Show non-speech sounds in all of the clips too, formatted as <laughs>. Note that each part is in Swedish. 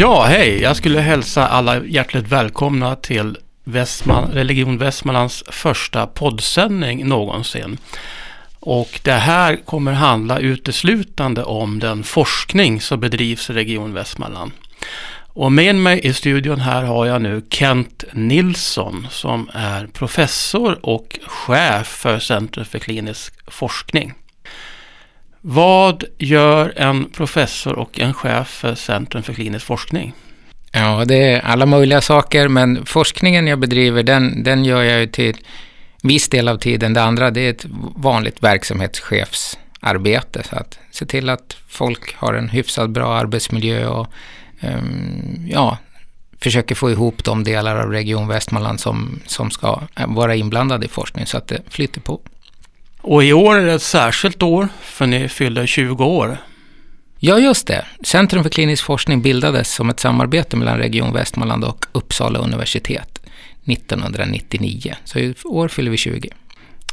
Ja, hej! Jag skulle hälsa alla hjärtligt välkomna till Västman, Religion Västmanlands första poddsändning någonsin. Och det här kommer handla uteslutande om den forskning som bedrivs i Region Västmanland. Och med mig i studion här har jag nu Kent Nilsson som är professor och chef för Centrum för klinisk forskning. Vad gör en professor och en chef för Centrum för klinisk forskning? Ja, det är alla möjliga saker, men forskningen jag bedriver, den, den gör jag ju till viss del av tiden. Det andra, det är ett vanligt verksamhetschefsarbete. Så att se till att folk har en hyfsat bra arbetsmiljö och um, ja, försöker få ihop de delar av Region Västmanland som, som ska vara inblandade i forskning så att det flyter på. Och i år är det ett särskilt år, för ni fyller 20 år. Ja, just det. Centrum för klinisk forskning bildades som ett samarbete mellan Region Västmanland och Uppsala universitet 1999. Så i år fyller vi 20.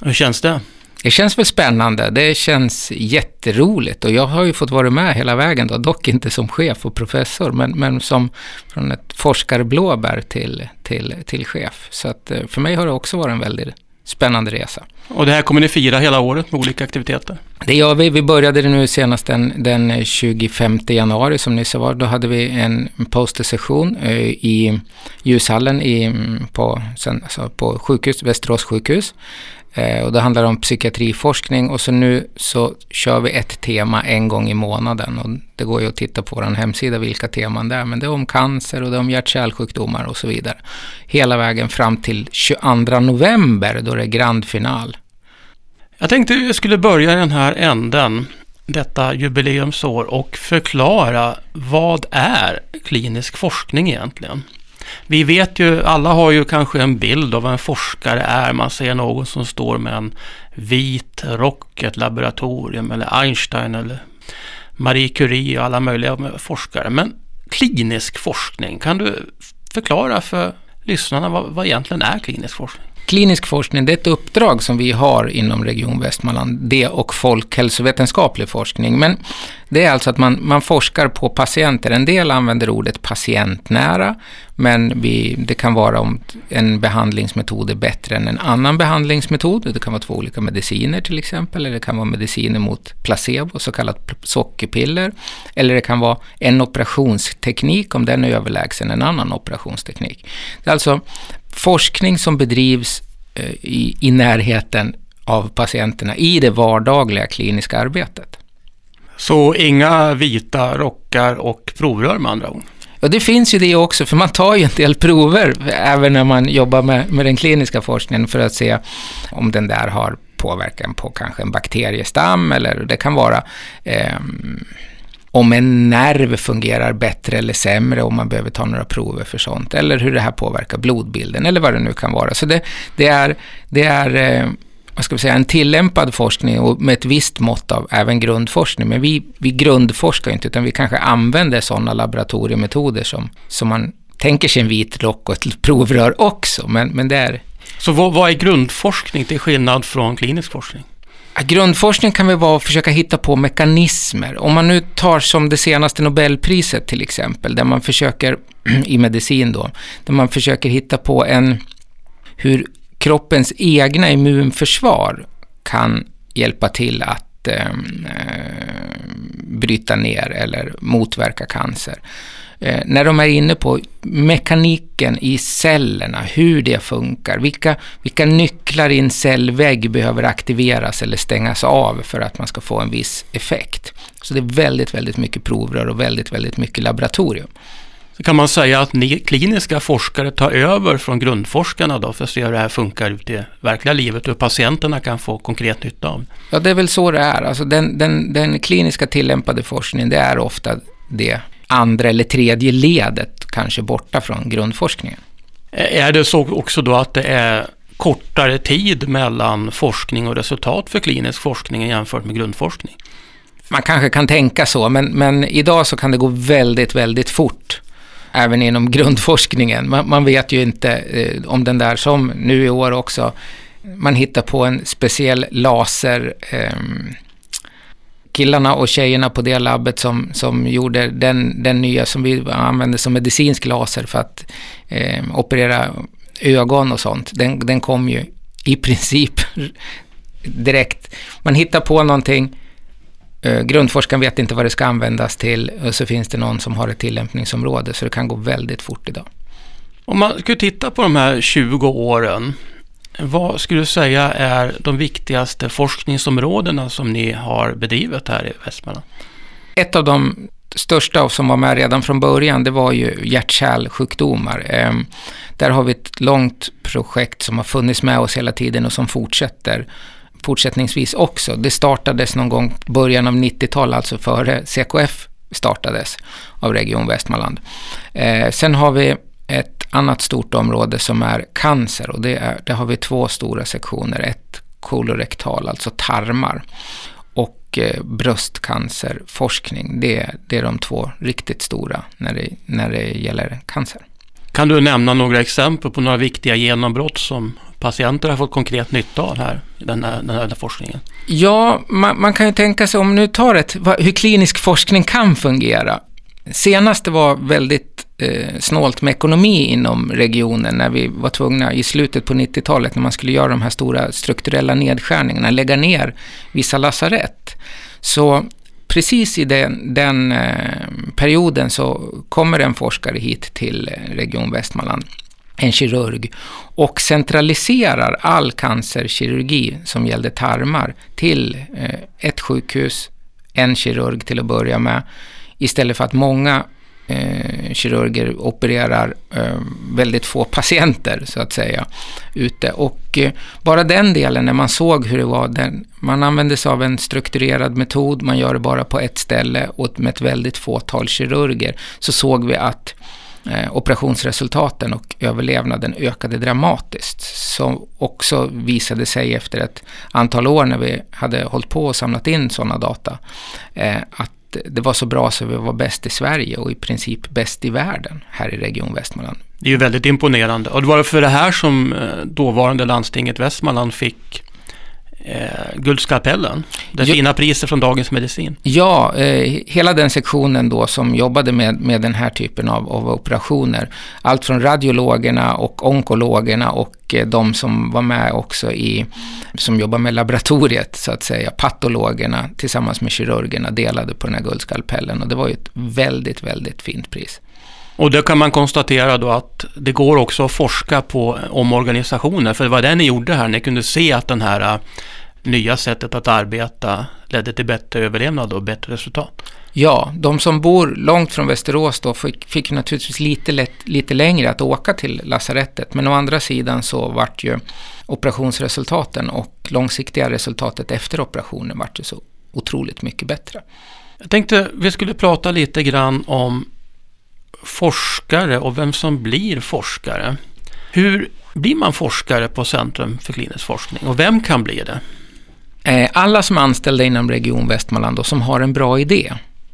Hur känns det? Det känns väl spännande. Det känns jätteroligt och jag har ju fått vara med hela vägen då, dock inte som chef och professor, men, men som från ett forskarblåbär till, till, till chef. Så att eh, för mig har det också varit en väldigt spännande resa. Och det här kommer ni fira hela året med olika aktiviteter? Det gör vi. Vi började det nu senast den, den 25 januari som nyss var. Då hade vi en postersession eh, i ljushallen i, på, sen, alltså på sjukhus, Västerås sjukhus. Eh, och det handlar om psykiatriforskning och så nu så kör vi ett tema en gång i månaden. Och det går ju att titta på vår hemsida vilka teman det är. Men det är om cancer och det är om hjärt-kärlsjukdomar och så vidare. Hela vägen fram till 22 november då det är grand final. Jag tänkte jag skulle börja i den här änden, detta jubileumsår, och förklara vad är klinisk forskning egentligen? Vi vet ju, alla har ju kanske en bild av vad en forskare är. Man ser någon som står med en vit rock, ett laboratorium eller Einstein eller Marie Curie och alla möjliga forskare. Men klinisk forskning, kan du förklara för lyssnarna vad, vad egentligen är klinisk forskning? Klinisk forskning, det är ett uppdrag som vi har inom Region Västmanland, det och folkhälsovetenskaplig forskning. Men det är alltså att man, man forskar på patienter. En del använder ordet patientnära, men vi, det kan vara om en behandlingsmetod är bättre än en annan behandlingsmetod. Det kan vara två olika mediciner till exempel, eller det kan vara mediciner mot placebo, så kallat sockerpiller. Eller det kan vara en operationsteknik, om den är överlägsen en annan operationsteknik. Det är alltså forskning som bedrivs eh, i, i närheten av patienterna i det vardagliga kliniska arbetet. Så inga vita rockar och provrör med andra ord? Ja, det finns ju det också, för man tar ju en del prover även när man jobbar med, med den kliniska forskningen för att se om den där har påverkan på kanske en bakteriestam eller det kan vara eh, om en nerv fungerar bättre eller sämre, om man behöver ta några prover för sånt, eller hur det här påverkar blodbilden, eller vad det nu kan vara. Så det, det är, det är eh, vad ska vi säga, en tillämpad forskning och med ett visst mått av även grundforskning. Men vi, vi grundforskar inte, utan vi kanske använder sådana laboratoriemetoder som, som man tänker sig en vit rock och ett <laughs> provrör också. Men, men det är... Så vad, vad är grundforskning till skillnad från klinisk forskning? Grundforskning kan väl vara att försöka hitta på mekanismer. Om man nu tar som det senaste Nobelpriset till exempel, där man försöker, <clears throat> i medicin då, där man försöker hitta på en, hur kroppens egna immunförsvar kan hjälpa till att ehm, eh, bryta ner eller motverka cancer. Eh, när de är inne på mekaniken i cellerna, hur det funkar, vilka, vilka nycklar i en cellvägg behöver aktiveras eller stängas av för att man ska få en viss effekt. Så det är väldigt, väldigt mycket provrör och väldigt, väldigt mycket laboratorium. Så kan man säga att ni kliniska forskare tar över från grundforskarna då för att se hur det här funkar ute i verkliga livet och hur patienterna kan få konkret nytta av Ja, det är väl så det är. Alltså den, den, den kliniska tillämpade forskningen, det är ofta det andra eller tredje ledet kanske borta från grundforskningen. Är det så också då att det är kortare tid mellan forskning och resultat för klinisk forskning jämfört med grundforskning? Man kanske kan tänka så, men, men idag så kan det gå väldigt, väldigt fort även inom grundforskningen. Man, man vet ju inte eh, om den där, som nu i år också, man hittar på en speciell laser eh, killarna och tjejerna på det labbet som, som gjorde den, den nya som vi använde som medicinsk laser för att eh, operera ögon och sånt. Den, den kom ju i princip <laughs> direkt. Man hittar på någonting, eh, grundforskaren vet inte vad det ska användas till och så finns det någon som har ett tillämpningsområde så det kan gå väldigt fort idag. Om man skulle titta på de här 20 åren, vad skulle du säga är de viktigaste forskningsområdena som ni har bedrivit här i Västmanland? Ett av de största och som var med redan från början, det var ju hjärt-kärlsjukdomar. Ehm, där har vi ett långt projekt som har funnits med oss hela tiden och som fortsätter fortsättningsvis också. Det startades någon gång början av 90-talet, alltså före CKF startades av Region Västmanland. Ehm, sen har vi ett annat stort område som är cancer och det är, där har vi två stora sektioner. Ett kolorektal, alltså tarmar och eh, bröstcancerforskning. Det, det är de två riktigt stora när det, när det gäller cancer. Kan du nämna några exempel på några viktiga genombrott som patienter har fått konkret nytta av här, i den här, den här forskningen? Ja, man, man, kan ju tänka sig om nu tar ett, hur klinisk forskning kan fungera. Senast det var väldigt eh, snålt med ekonomi inom regionen när vi var tvungna i slutet på 90-talet när man skulle göra de här stora strukturella nedskärningarna, lägga ner vissa lasarett. Så precis i den, den eh, perioden så kommer en forskare hit till eh, Region Västmanland en kirurg och centraliserar all cancerkirurgi som gällde tarmar till eh, ett sjukhus, en kirurg till att börja med, istället för att många eh, kirurger opererar eh, väldigt få patienter så att säga ute. Och eh, bara den delen när man såg hur det var, den, man använde sig av en strukturerad metod, man gör det bara på ett ställe och med ett väldigt fåtal kirurger, så såg vi att eh, operationsresultaten och överlevnaden ökade dramatiskt. Som också visade sig efter ett antal år när vi hade hållit på och samlat in sådana data, eh, att det var så bra så vi var bäst i Sverige och i princip bäst i världen här i Region Västmanland. Det är ju väldigt imponerande. Och det var för det här som eh, dåvarande landstinget Västmanland fick eh, Guldskalpellen, det fina priset från Dagens Medicin. Ja, eh, hela den sektionen då som jobbade med, med den här typen av, av operationer. Allt från radiologerna och onkologerna och eh, de som var med också i, som jobbar med laboratoriet så att säga, patologerna tillsammans med kirurgerna delade på den här Guldskalpellen och det var ju ett väldigt, väldigt fint pris. Och då kan man konstatera då att det går också att forska på omorganisationer, för det var det ni gjorde här, ni kunde se att den här äh, nya sättet att arbeta ledde till bättre överlevnad och bättre resultat. Ja, de som bor långt från Västerås då fick, fick naturligtvis lite, lätt, lite längre att åka till lasarettet, men å andra sidan så vart ju operationsresultaten och långsiktiga resultatet efter operationen vart ju så otroligt mycket bättre. Jag tänkte vi skulle prata lite grann om forskare och vem som blir forskare. Hur blir man forskare på Centrum för klinisk forskning och vem kan bli det? Eh, alla som är anställda inom Region Västmanland och som har en bra idé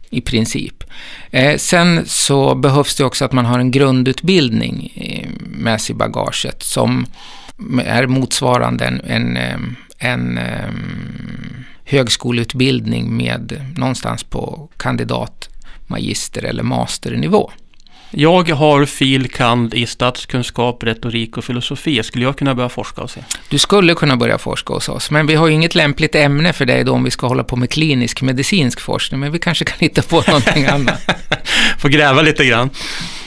i princip. Eh, sen så behövs det också att man har en grundutbildning eh, med sig i bagaget som är motsvarande en, en, eh, en, en högskoleutbildning med någonstans på kandidat, magister eller masternivå. Jag har fil. kand. i statskunskap, retorik och filosofi. Skulle jag kunna börja forska hos er? Du skulle kunna börja forska hos oss, men vi har ju inget lämpligt ämne för dig då om vi ska hålla på med klinisk medicinsk forskning, men vi kanske kan hitta på någonting annat. <laughs> Får gräva lite grann.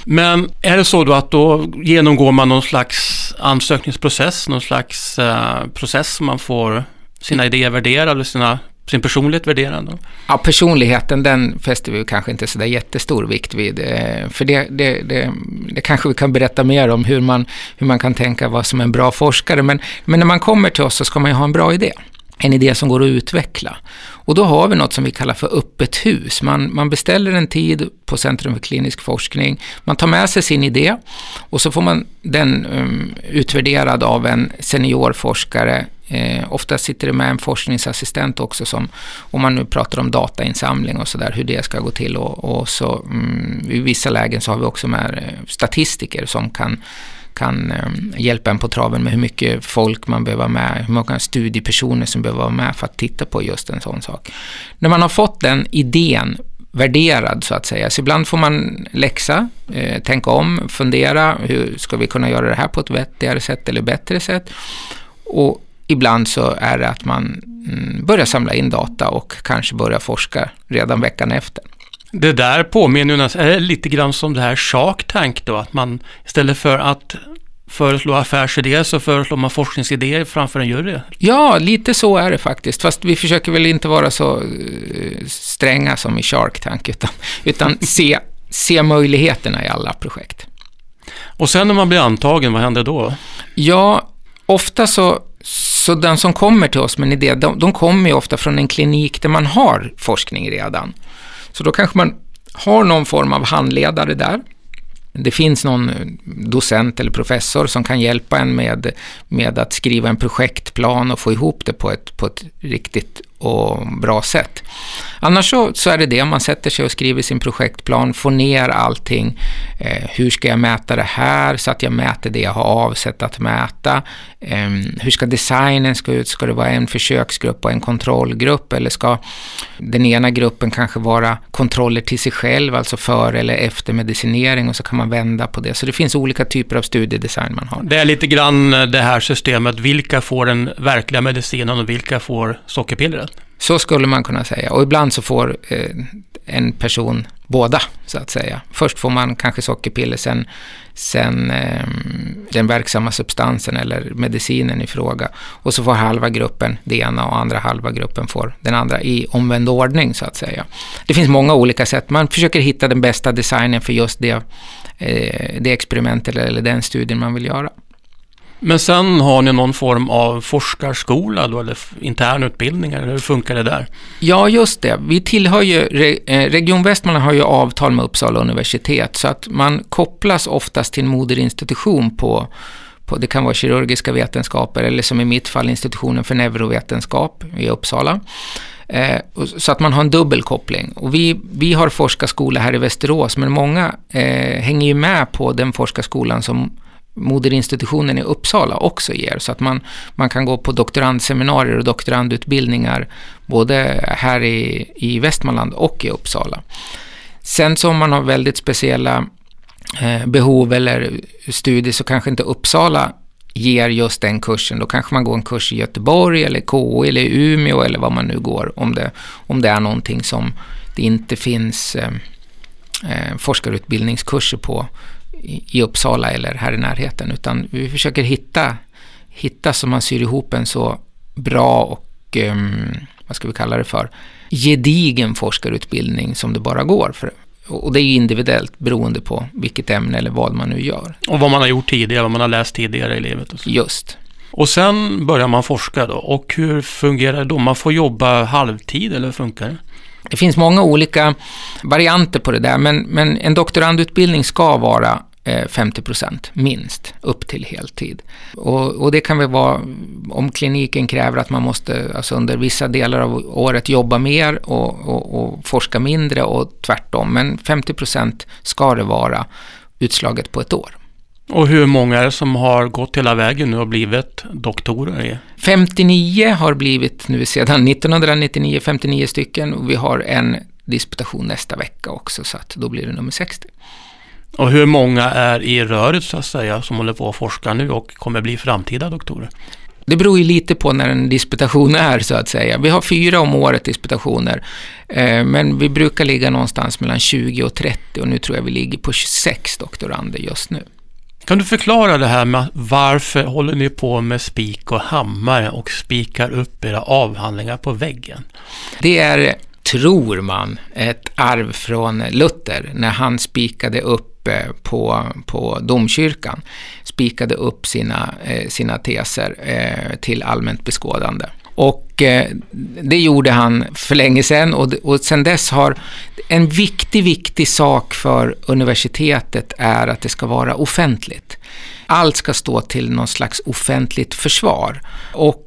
Men är det så då att då genomgår man någon slags ansökningsprocess, någon slags uh, process som man får sina idéer värderade, sina sin personlighet värderande? Ja, personligheten den fäster vi kanske inte så där jättestor vikt vid. Eh, för det, det, det, det, kanske vi kan berätta mer om hur man, hur man kan tänka vad som är en bra forskare. Men, men när man kommer till oss så ska man ju ha en bra idé. En idé som går att utveckla. Och då har vi något som vi kallar för öppet hus. Man, man beställer en tid på Centrum för klinisk forskning. Man tar med sig sin idé och så får man den um, utvärderad av en seniorforskare Eh, ofta sitter det med en forskningsassistent också som, om man nu pratar om datainsamling och sådär, hur det ska gå till. Och, och så, mm, I vissa lägen så har vi också med eh, statistiker som kan, kan eh, hjälpa en på traven med hur mycket folk man behöver vara med, hur många studiepersoner som behöver vara med för att titta på just en sån sak. När man har fått den idén värderad så att säga. Så ibland får man läxa, eh, tänka om, fundera, hur ska vi kunna göra det här på ett vettigare sätt eller bättre sätt? Och ibland så är det att man mm, börjar samla in data och kanske börjar forska redan veckan efter. Det där påminner nästan lite grann som det här Shark Tank då, att man istället för att föreslå affärsidéer så föreslår man forskningsidéer framför en jury. Ja, lite så är det faktiskt. Fast vi försöker väl inte vara så uh, stränga som i Shark Tank, utan, utan se, se möjligheterna i alla projekt. Och sen när man blir antagen, vad händer då? Ja, ofta så, så den som kommer till oss med en idé, de, de kommer ju ofta från en klinik där man har forskning redan. Så då kanske man har någon form av handledare där det finns någon eh, docent eller professor som kan hjälpa en med, med att skriva en projektplan och få ihop det på ett, på ett riktigt och bra sätt. Annars så, så är det det, man sätter sig och skriver sin projektplan, får ner allting. Eh, hur ska jag mäta det här så att jag mäter det jag har avsett att mäta? Eh, hur ska designen se ut? Ska det vara en försöksgrupp och en kontrollgrupp? Eller ska den ena gruppen kanske vara kontroller till sig själv, alltså före eller efter medicinering och så kan man vända på det. Så det finns olika typer av studiedesign man har. Det är lite grann det här systemet, vilka får den verkliga medicinen och vilka får sockerpillret? Så skulle man kunna säga. Och ibland så får eh, en person båda, så att säga. Först får man kanske sockerpiller, sen, sen eh, den verksamma substansen eller medicinen i fråga. Och så får halva gruppen det ena och andra halva gruppen får den andra i omvänd ordning, så att säga. Det finns många olika sätt. Man försöker hitta den bästa designen för just det, eh, det experimentet eller den studien man vill göra. Men sen har ni någon form av forskarskola då, eller internutbildningar, eller hur funkar det där? Ja, just det. Vi tillhör ju, eh, Region Västmanland har ju avtal med Uppsala universitet, så att man kopplas oftast till en moderinstitution på, på det kan vara kirurgiska vetenskaper, eller som i mitt fall institutionen för neurovetenskap i Uppsala. Eh, så att man har en dubbelkoppling. Och vi, vi har forskarskola här i Västerås, men många eh, hänger ju med på den forskarskolan som moderinstitutionen i Uppsala också ger. Så att man, man kan gå på doktorandseminarier och doktorandutbildningar både här i, i Västmanland och i Uppsala. Sen så om man har väldigt speciella eh, behov eller studier så kanske inte Uppsala ger just den kursen. Då kanske man går en kurs i Göteborg eller KI eller Umeå eller vad man nu går. Om det, om det är någonting som det inte finns eh, eh forskarutbildningskurser på i Uppsala eller här i närheten, utan vi försöker hitta, hitta så man syr ihop en så bra och, um, vad ska vi kalla det för, gedigen forskarutbildning som det bara går. För, och det är individuellt beroende på vilket ämne eller vad man nu gör. Och vad man har gjort tidigare, vad man har läst tidigare i livet. Och så. Just. Och sen börjar man forska då. Och hur fungerar det då? Man får jobba halvtid eller hur funkar det? Det finns många olika varianter på det där, men, men en doktorandutbildning ska vara 50 eh, procent minst upp till heltid. Och, och, det kan väl vara om kliniken kräver att man måste alltså under vissa delar av året jobba mer och, och, och forska mindre och tvärtom. Men 50 procent ska det vara utslaget på ett år. Och hur många är det som har gått hela vägen nu och blivit doktorer? 59 har blivit nu sedan 1999, 59 stycken och vi har en disputation nästa vecka också så att då blir det nummer 60. Och hur många är i röret så att säga som håller på att forska nu och kommer bli framtida doktorer? Det beror ju lite på när en disputation är så att säga. Vi har fyra om året disputationer, eh, men vi brukar ligga någonstans mellan 20 och 30 och nu tror jag vi ligger på 26 doktorander just nu. Kan du förklara det här med varför håller ni på med spik och hammare och spikar upp era avhandlingar på väggen? Det är, tror man, ett arv från Luther när han spikade upp på, på domkyrkan spikade upp sina, eh, sina teser eh, till allmänt beskådande. Och eh, det gjorde han för länge sedan och, och sedan dess har en viktig, viktig sak för universitetet är att det ska vara offentligt. Allt ska stå till någon slags offentligt försvar. Och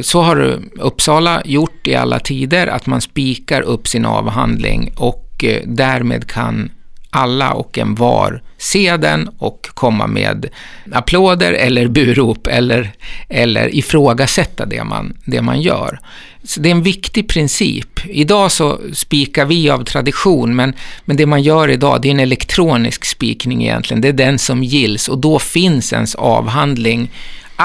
så har Uppsala gjort i alla tider, att man spikar upp sin avhandling och därmed kan alla och en var se den och komma med applåder eller burop eller, eller ifrågasätta det man, det man gör. Så det är en viktig princip. Idag så spikar vi av tradition, men, men det man gör idag det är en elektronisk spikning egentligen. Det är den som gills och då finns ens avhandling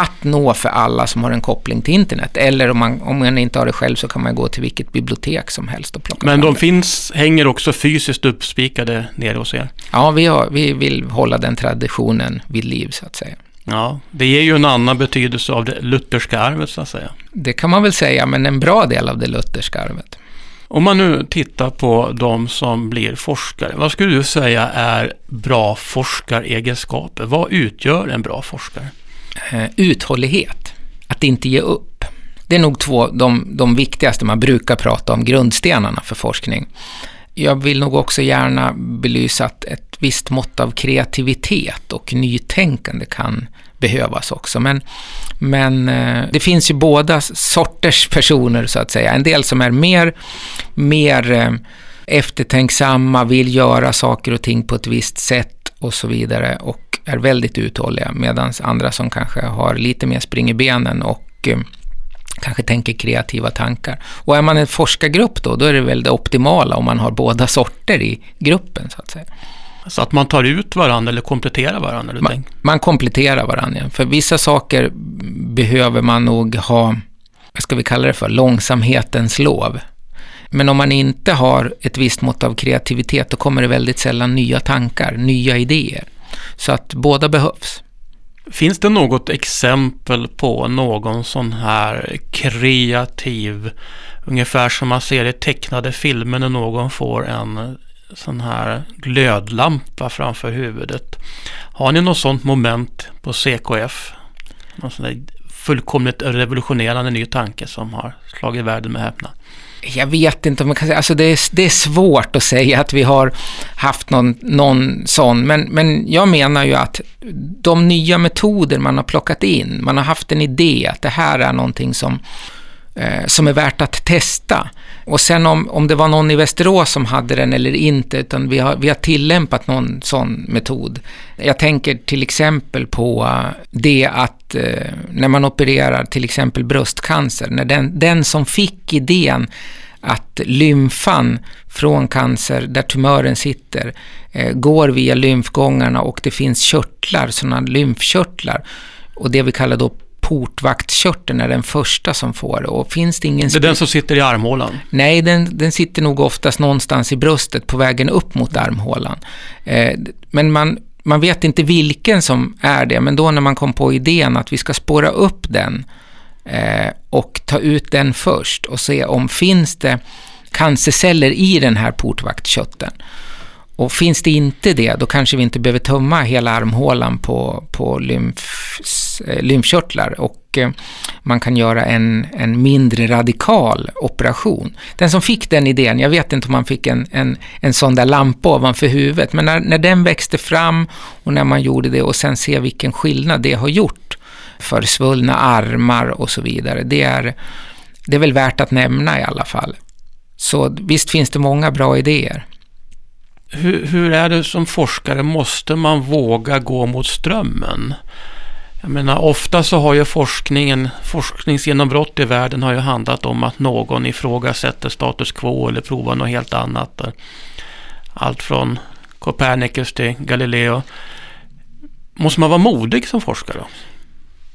att nå för alla som har en koppling till internet. Eller om man, om man inte har det själv så kan man gå till vilket bibliotek som helst och plocka Men de det. finns, hänger också fysiskt uppspikade nere hos er? Ja, vi, har, vi vill hålla den traditionen vid liv så att säga. Ja, det ger ju en annan betydelse av det lutherska arvet så att säga. Det kan man väl säga, men en bra del av det lutherska arvet. Om man nu tittar på de som blir forskare, vad skulle du säga är bra forskaregenskaper? Vad utgör en bra forskare? Eh, uthållighet, att inte ge upp. Det är nog två, de, de viktigaste man brukar prata om, grundstenarna för forskning. Jag vill nog också gärna belysa att ett visst mått av kreativitet och nytänkande kan behövas också. Men, men eh, det finns ju båda sorters personer så att säga. En del som är mer, mer eh, eftertänksamma, vill göra saker och ting på ett visst sätt och så vidare och är väldigt uthålliga. Medan andra som kanske har lite mer spring i benen och eh, kanske tänker kreativa tankar. Och är man en forskargrupp då, då är det väl det optimala om man har båda sorter i gruppen så att säga. Så att man tar ut varandra eller kompletterar varandra? Du Man, man kompletterar varandra. För vissa saker behöver man nog ha, vad ska vi kalla det för, långsamhetens lov. Men om man inte har ett visst mått av kreativitet, då kommer det väldigt sällan nya tankar, nya idéer. Så att båda behövs. Finns det något exempel på någon sån här kreativ, ungefär som man ser i tecknade filmer när någon får en sån här glödlampa framför huvudet. Har ni något sånt moment på CKF? Någon sån där fullkomligt revolutionerande ny tanke som har slagit världen med häpnad? Jag vet inte om man kan säga, alltså det är, det är svårt att säga att vi har haft någon, någon sån, men, men jag menar ju att de nya metoder man har plockat in, man har haft en idé att det här är någonting som, eh, som är värt att testa. Och sen om, om det var någon i Västerås som hade den eller inte, utan vi har, vi har tillämpat någon sån metod. Jag tänker till exempel på eh, det att eh, när man opererar till exempel bröstcancer, när den, den som fick idén att lymfan från cancer, där tumören sitter, eh, går via lymfgångarna och det finns körtlar, sådana lymfkörtlar. Och det vi kallar då portvaktskörteln är den första som får det. Och finns det ingen... Det är den som sitter i armhålan? Nej, den, den sitter nog oftast någonstans i bröstet på vägen upp mot armhålan. Eh, men man, man vet inte vilken som är det, men då när man kom på idén att vi ska spåra upp den eh, och ta ut den först och se om finns det cancerceller i den här portvaktskörteln. Och finns det inte det, då kanske vi inte behöver tömma hela armhålan på, på lymf, Eh, lymfkörtlar och eh, man kan göra en, en mindre radikal operation. Den som fick den idén, jag vet inte om man fick en, en, en sån där lampa ovanför huvudet, men när, när den växte fram och när man gjorde det och sen se vilken skillnad det har gjort för svullna armar och så vidare, det är, det är väl värt att nämna i alla fall. Så visst finns det många bra idéer. Hur, hur är det som forskare? Måste man våga gå mot strömmen? Jag menar, ofta så har ju forskningen, forskningsgenombrott i världen har ju handlat om att någon ifrågasätter status quo eller provar något helt annat. Allt från Copernicus till Galileo. Måste man vara modig som forskare?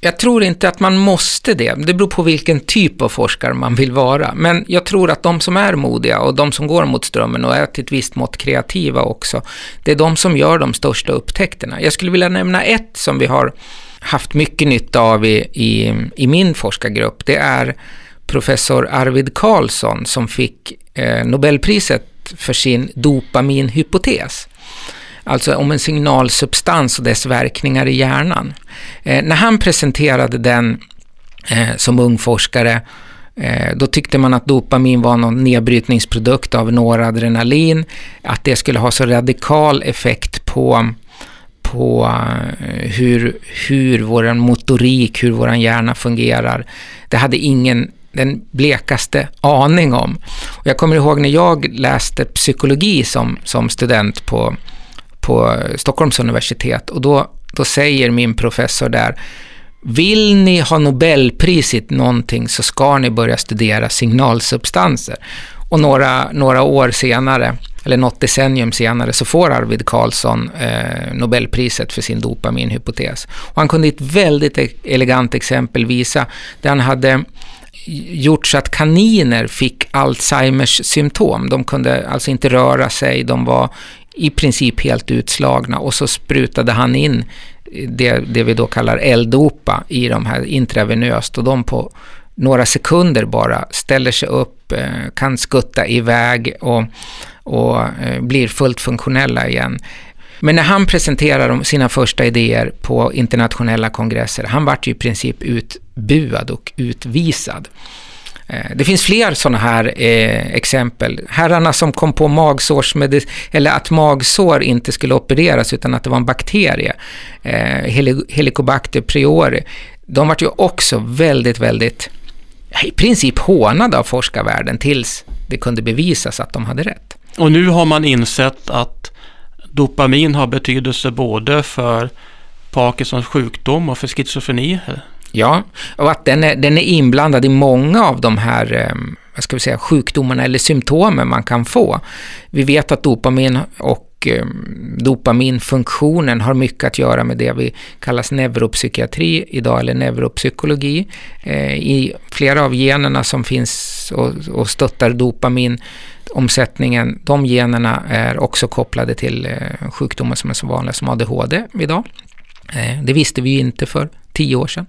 Jag tror inte att man måste det. Det beror på vilken typ av forskare man vill vara. Men jag tror att de som är modiga och de som går mot strömmen och är till ett visst mått kreativa också, det är de som gör de största upptäckterna. Jag skulle vilja nämna ett som vi har haft mycket nytta av i, i, i min forskargrupp. Det är professor Arvid Carlsson som fick eh, Nobelpriset för sin dopaminhypotes alltså om en signalsubstans och dess verkningar i hjärnan. Eh, när han presenterade den eh, som ung forskare, eh, då tyckte man att dopamin var någon nedbrytningsprodukt av noradrenalin, att det skulle ha så radikal effekt på på eh, hur, hur vår motorik, hur vår hjärna fungerar. Det hade ingen den blekaste aning om. Och jag kommer ihåg när jag läste psykologi som, som student på på Stockholms universitet och då, då säger min professor där vill ni ha Nobelpris i någonting så ska ni börja studera signalsubstanser. Och några, några år senare, eller något decennium senare, så får Arvid Carlsson eh, Nobelpriset för sin dopaminhypotes. Och han kunde i ett väldigt e-, elegant exempel visa där han hade gjort så att kaniner fick Alzheimers symptom. De kunde alltså inte röra sig, de var i princip helt utslagna och så sprutade han in eh, det, det vi då kallar L-dopa i de här intravenöst och de på några sekunder bara ställer sig upp, eh, kan skutta iväg och, och eh, blir fullt funktionella igen. Men när han presenterade sina första idéer på internationella kongresser, han vart ju i princip utbuad och utvisad. Eh, det finns fler sådana här eh, exempel. Herrarna som kom på magsårsmedicin, eller att magsår inte skulle opereras utan att det var en bakterie, eh, Helicobacter priori, de var ju också väldigt, väldigt, i princip hånade av forskarvärlden tills det kunde bevisas att de hade rätt. Och nu har man insett att dopamin har betydelse både för Parkinsons sjukdom och för schizofreni. Ja, och att den är, den är inblandad i många av de här eh, vad ska vi säga, sjukdomarna eller symptomen man kan få. Vi vet att dopamin och eh, dopaminfunktionen har mycket att göra med det vi kallas neuropsykiatri idag, eller neuropsykologi. Eh, I flera av generna som finns och, och stöttar dopaminomsättningen, de generna är också kopplade till eh, sjukdomar som är så vanliga som ADHD idag. Eh, det visste vi inte för tio år sedan.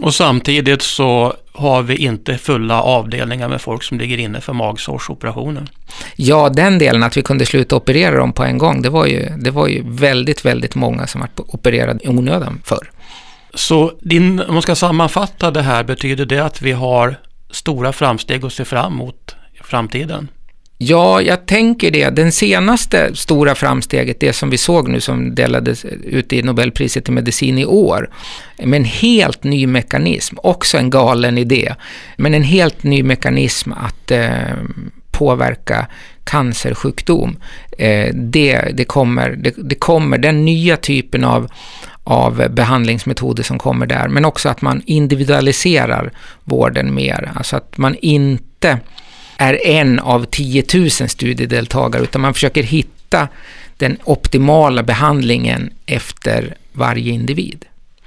Och samtidigt så har vi inte fulla avdelningar med folk som ligger inne för magsårsoperationer. Ja, den delen att vi kunde sluta operera dem på en gång, det var ju, det var ju väldigt, väldigt många som var opererade i onödan förr. Så din, om man ska sammanfatta det här, betyder det att vi har stora framsteg att se fram emot i framtiden? Ja, jag tänker det. Den senaste stora framsteget, det som vi såg nu som delades ut i Nobelpriset i medicin i år, med en helt ny mekanism, också en galen idé, men en helt ny mekanism att eh, påverka cancersjukdom. Eh, det, det, kommer, det, det kommer, den nya typen av av behandlingsmetoder som kommer där, men också att man individualiserar vården mer, alltså att man inte är en av 10 000 studiedeltagare, utan man försöker hitta den optimala behandlingen efter varje individ.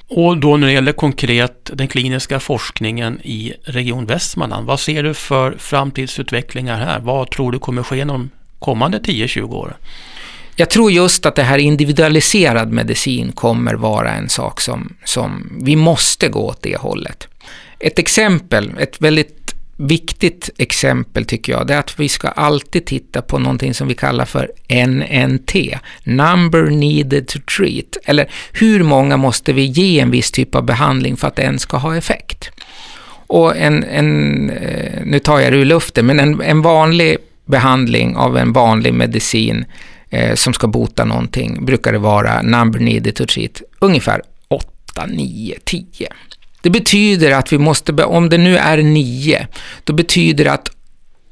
Och då när det gäller konkret den kliniska forskningen i Region Västmanland, vad ser du för framtidsutvecklingar här? Vad tror du kommer ske de kommande 10-20 åren? Jag tror just att det här individualiserad medicin kommer vara en sak som, som vi måste gå åt det hållet. Ett exempel, ett väldigt viktigt exempel tycker jag, det är att vi ska alltid titta på någonting som vi kallar för NNT, number needed to treat, eller hur många måste vi ge en viss typ av behandling för att den ska ha effekt? Och en, en eh, nu tar jag det ur luften, men en, en vanlig behandling av en vanlig medicin eh, som ska bota någonting brukar det vara number needed to treat, ungefär 8, 9, 10. Det betyder att vi måste, om det nu är nio, då betyder det att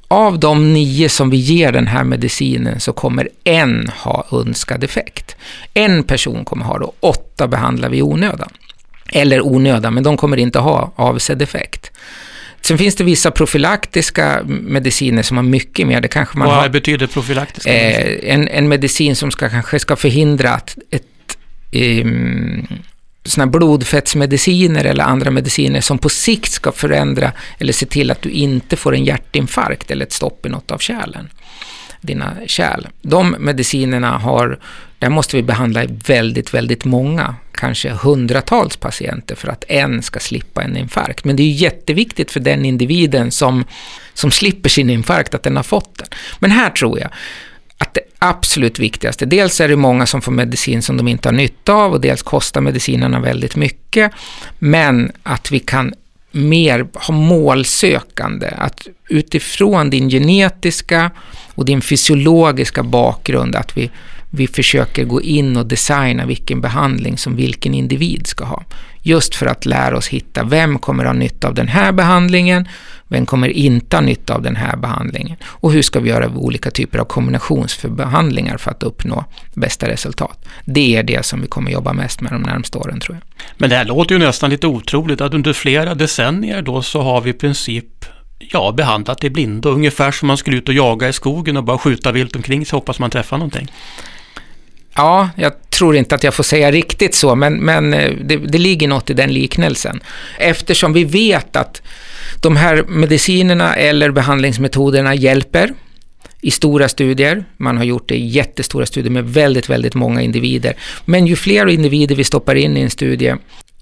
av de nio som vi ger den här medicinen så kommer en ha önskad effekt. En person kommer ha det och åtta behandlar vi i onödan. Eller onödan, men de kommer inte ha avsedd effekt. Sen finns det vissa profylaktiska mediciner som har mycket mer. Det kanske man Vad har, betyder profylaktiska? Eh, en, en medicin som ska, kanske ska förhindra att ett um, såna blodfettsmediciner eller andra mediciner som på sikt ska förändra eller se till att du inte får en hjärtinfarkt eller ett stopp i något av kärlen, dina kärl. De medicinerna har, där måste vi behandla väldigt, väldigt många, kanske hundratals patienter för att en ska slippa en infarkt. Men det är jätteviktigt för den individen som, som slipper sin infarkt att den har fått den. Men här tror jag att det absolut viktigaste, dels är det många som får medicin som de inte har nytta av och dels kostar medicinerna väldigt mycket, men att vi kan mer ha målsökande, att utifrån din genetiska och din fysiologiska bakgrund, att vi, vi försöker gå in och designa vilken behandling som vilken individ ska ha. Just för att lära oss hitta, vem kommer ha nytta av den här behandlingen, vem kommer inte ha nytta av den här behandlingen? Och hur ska vi göra olika typer av kombinationsbehandlingar för att uppnå bästa resultat? Det är det som vi kommer jobba mest med de närmaste åren tror jag. Men det här låter ju nästan lite otroligt att under flera decennier då så har vi i princip ja, behandlat i blindo. Ungefär som man skulle ut och jaga i skogen och bara skjuta vilt omkring sig och hoppas man träffar någonting. Ja, jag tror inte att jag får säga riktigt så, men, men eh, det, det ligger något i den liknelsen. Eftersom vi vet att de här medicinerna eller behandlingsmetoderna hjälper i stora studier. Man har gjort det i jättestora studier med väldigt, väldigt många individer. Men ju fler individer vi stoppar in i en studie,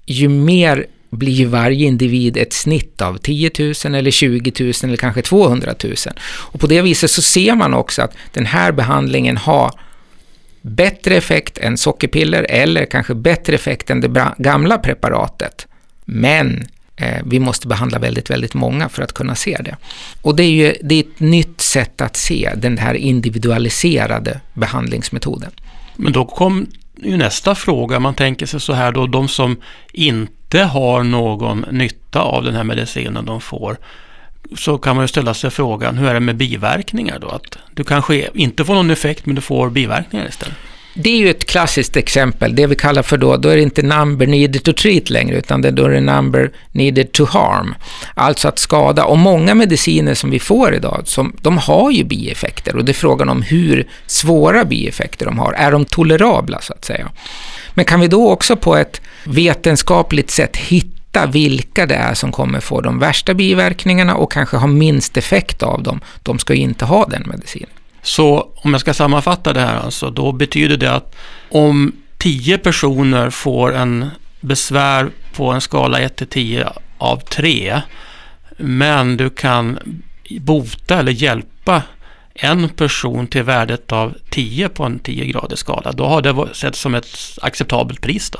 ju mer blir varje individ ett snitt av 10 000 eller 20 000 eller kanske 200 000. Och på det viset så ser man också att den här behandlingen har bättre effekt än sockerpiller eller kanske bättre effekt än det gamla preparatet. Men eh, vi måste behandla väldigt, väldigt många för att kunna se det. Och det är ju det är ett nytt sätt att se den här individualiserade behandlingsmetoden. Men då kom ju nästa fråga. Man tänker sig så här då, de som inte har någon nytta av den här medicinen de får så kan man ju ställa sig frågan, hur är det med biverkningar då? Att du kanske inte får någon effekt men du får biverkningar istället. Det är ju ett klassiskt exempel, det vi kallar för då, då är det inte number needed to treat längre, utan det, då är det number needed to harm. Alltså att skada. Och många mediciner som vi får idag, som, de har ju bieffekter och det är frågan om hur svåra bieffekter de har. Är de tolerabla så att säga? Men kan vi då också på ett vetenskapligt sätt hitta hitta vilka det är som kommer få de värsta biverkningarna och kanske ha minst effekt av dem. De ska ju inte ha den medicinen. Så om jag ska sammanfatta det här alltså, då betyder det att om tio personer får en besvär på en skala 1 till 10 av 3, men du kan bota eller hjälpa en person till värdet av 10 på en 10-gradig skala, då har det sett som ett acceptabelt pris då?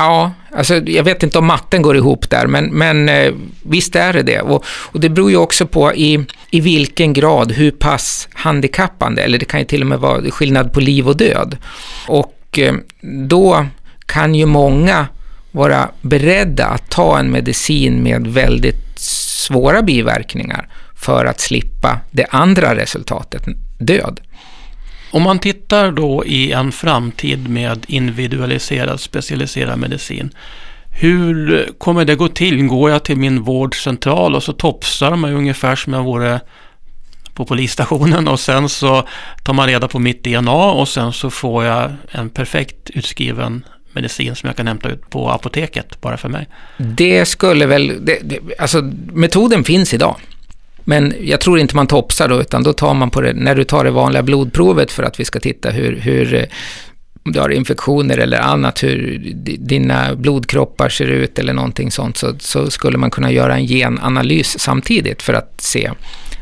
Ja, alltså jag vet inte om matten går ihop där, men, men eh, visst är det det. Och, och, det beror ju också på i, i vilken grad, hur pass handikappande, eller det kan ju till och med vara skillnad på liv och död. Och eh, då kan ju många vara beredda att ta en medicin med väldigt svåra biverkningar för att slippa det andra resultatet, död. Om man tittar då i en framtid med individualiserad specialiserad medicin. Hur kommer det gå till? Går jag till min vårdcentral och så topsar man ungefär som jag vore på polisstationen och sen så tar man reda på mitt DNA och sen så får jag en perfekt utskriven medicin som jag kan hämta ut på apoteket bara för mig. Det skulle väl, det, det, alltså metoden finns idag. Men jag tror inte man topsar då, utan då tar man på det, när du tar det vanliga blodprovet för att vi ska titta hur, hur eh, om du har infektioner eller annat, hur dina blodkroppar ser ut eller någonting sånt, så, så skulle man kunna göra en genanalys samtidigt för att se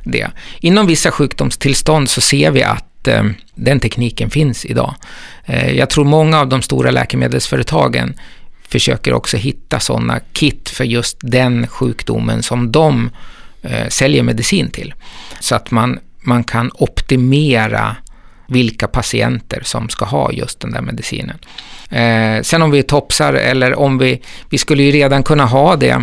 det. Inom vissa sjukdomstillstånd så ser vi att eh, den tekniken finns idag. Eh, jag tror många av de stora läkemedelsföretagen försöker också hitta sådana kit för just den sjukdomen som de eh, säljer medicin till. Så att man, man kan optimera vilka patienter som ska ha just den där medicinen. Eh, sen om vi topsar eller om vi, vi skulle ju redan kunna ha det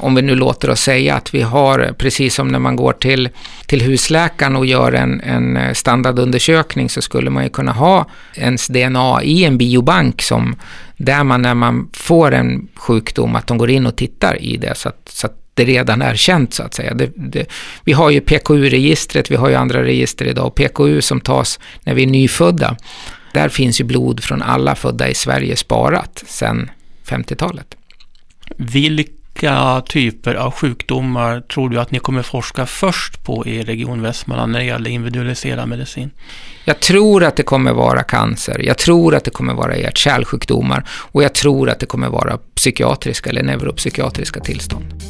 om vi nu låter oss säga att vi har, precis som när man går till, till husläkaren och gör en, en eh, standardundersökning, så skulle man ju kunna ha ens DNA i en biobank som, där man när man får en sjukdom, att de går in och tittar i det, så att, så att det redan är känt så att säga. Det, det, vi har ju PKU-registret, vi har ju andra register idag. PKU som tas när vi är nyfödda, där finns ju blod från alla födda i Sverige sparat sedan 50-talet. Vilka typer av sjukdomar tror du att ni kommer forska först på i Region Västmanland när det gäller individualiserad medicin? Jag tror att det kommer vara cancer, jag tror att det kommer vara hjärt-kärlsjukdomar och jag tror att det kommer vara psykiatriska eller neuropsykiatriska tillstånd.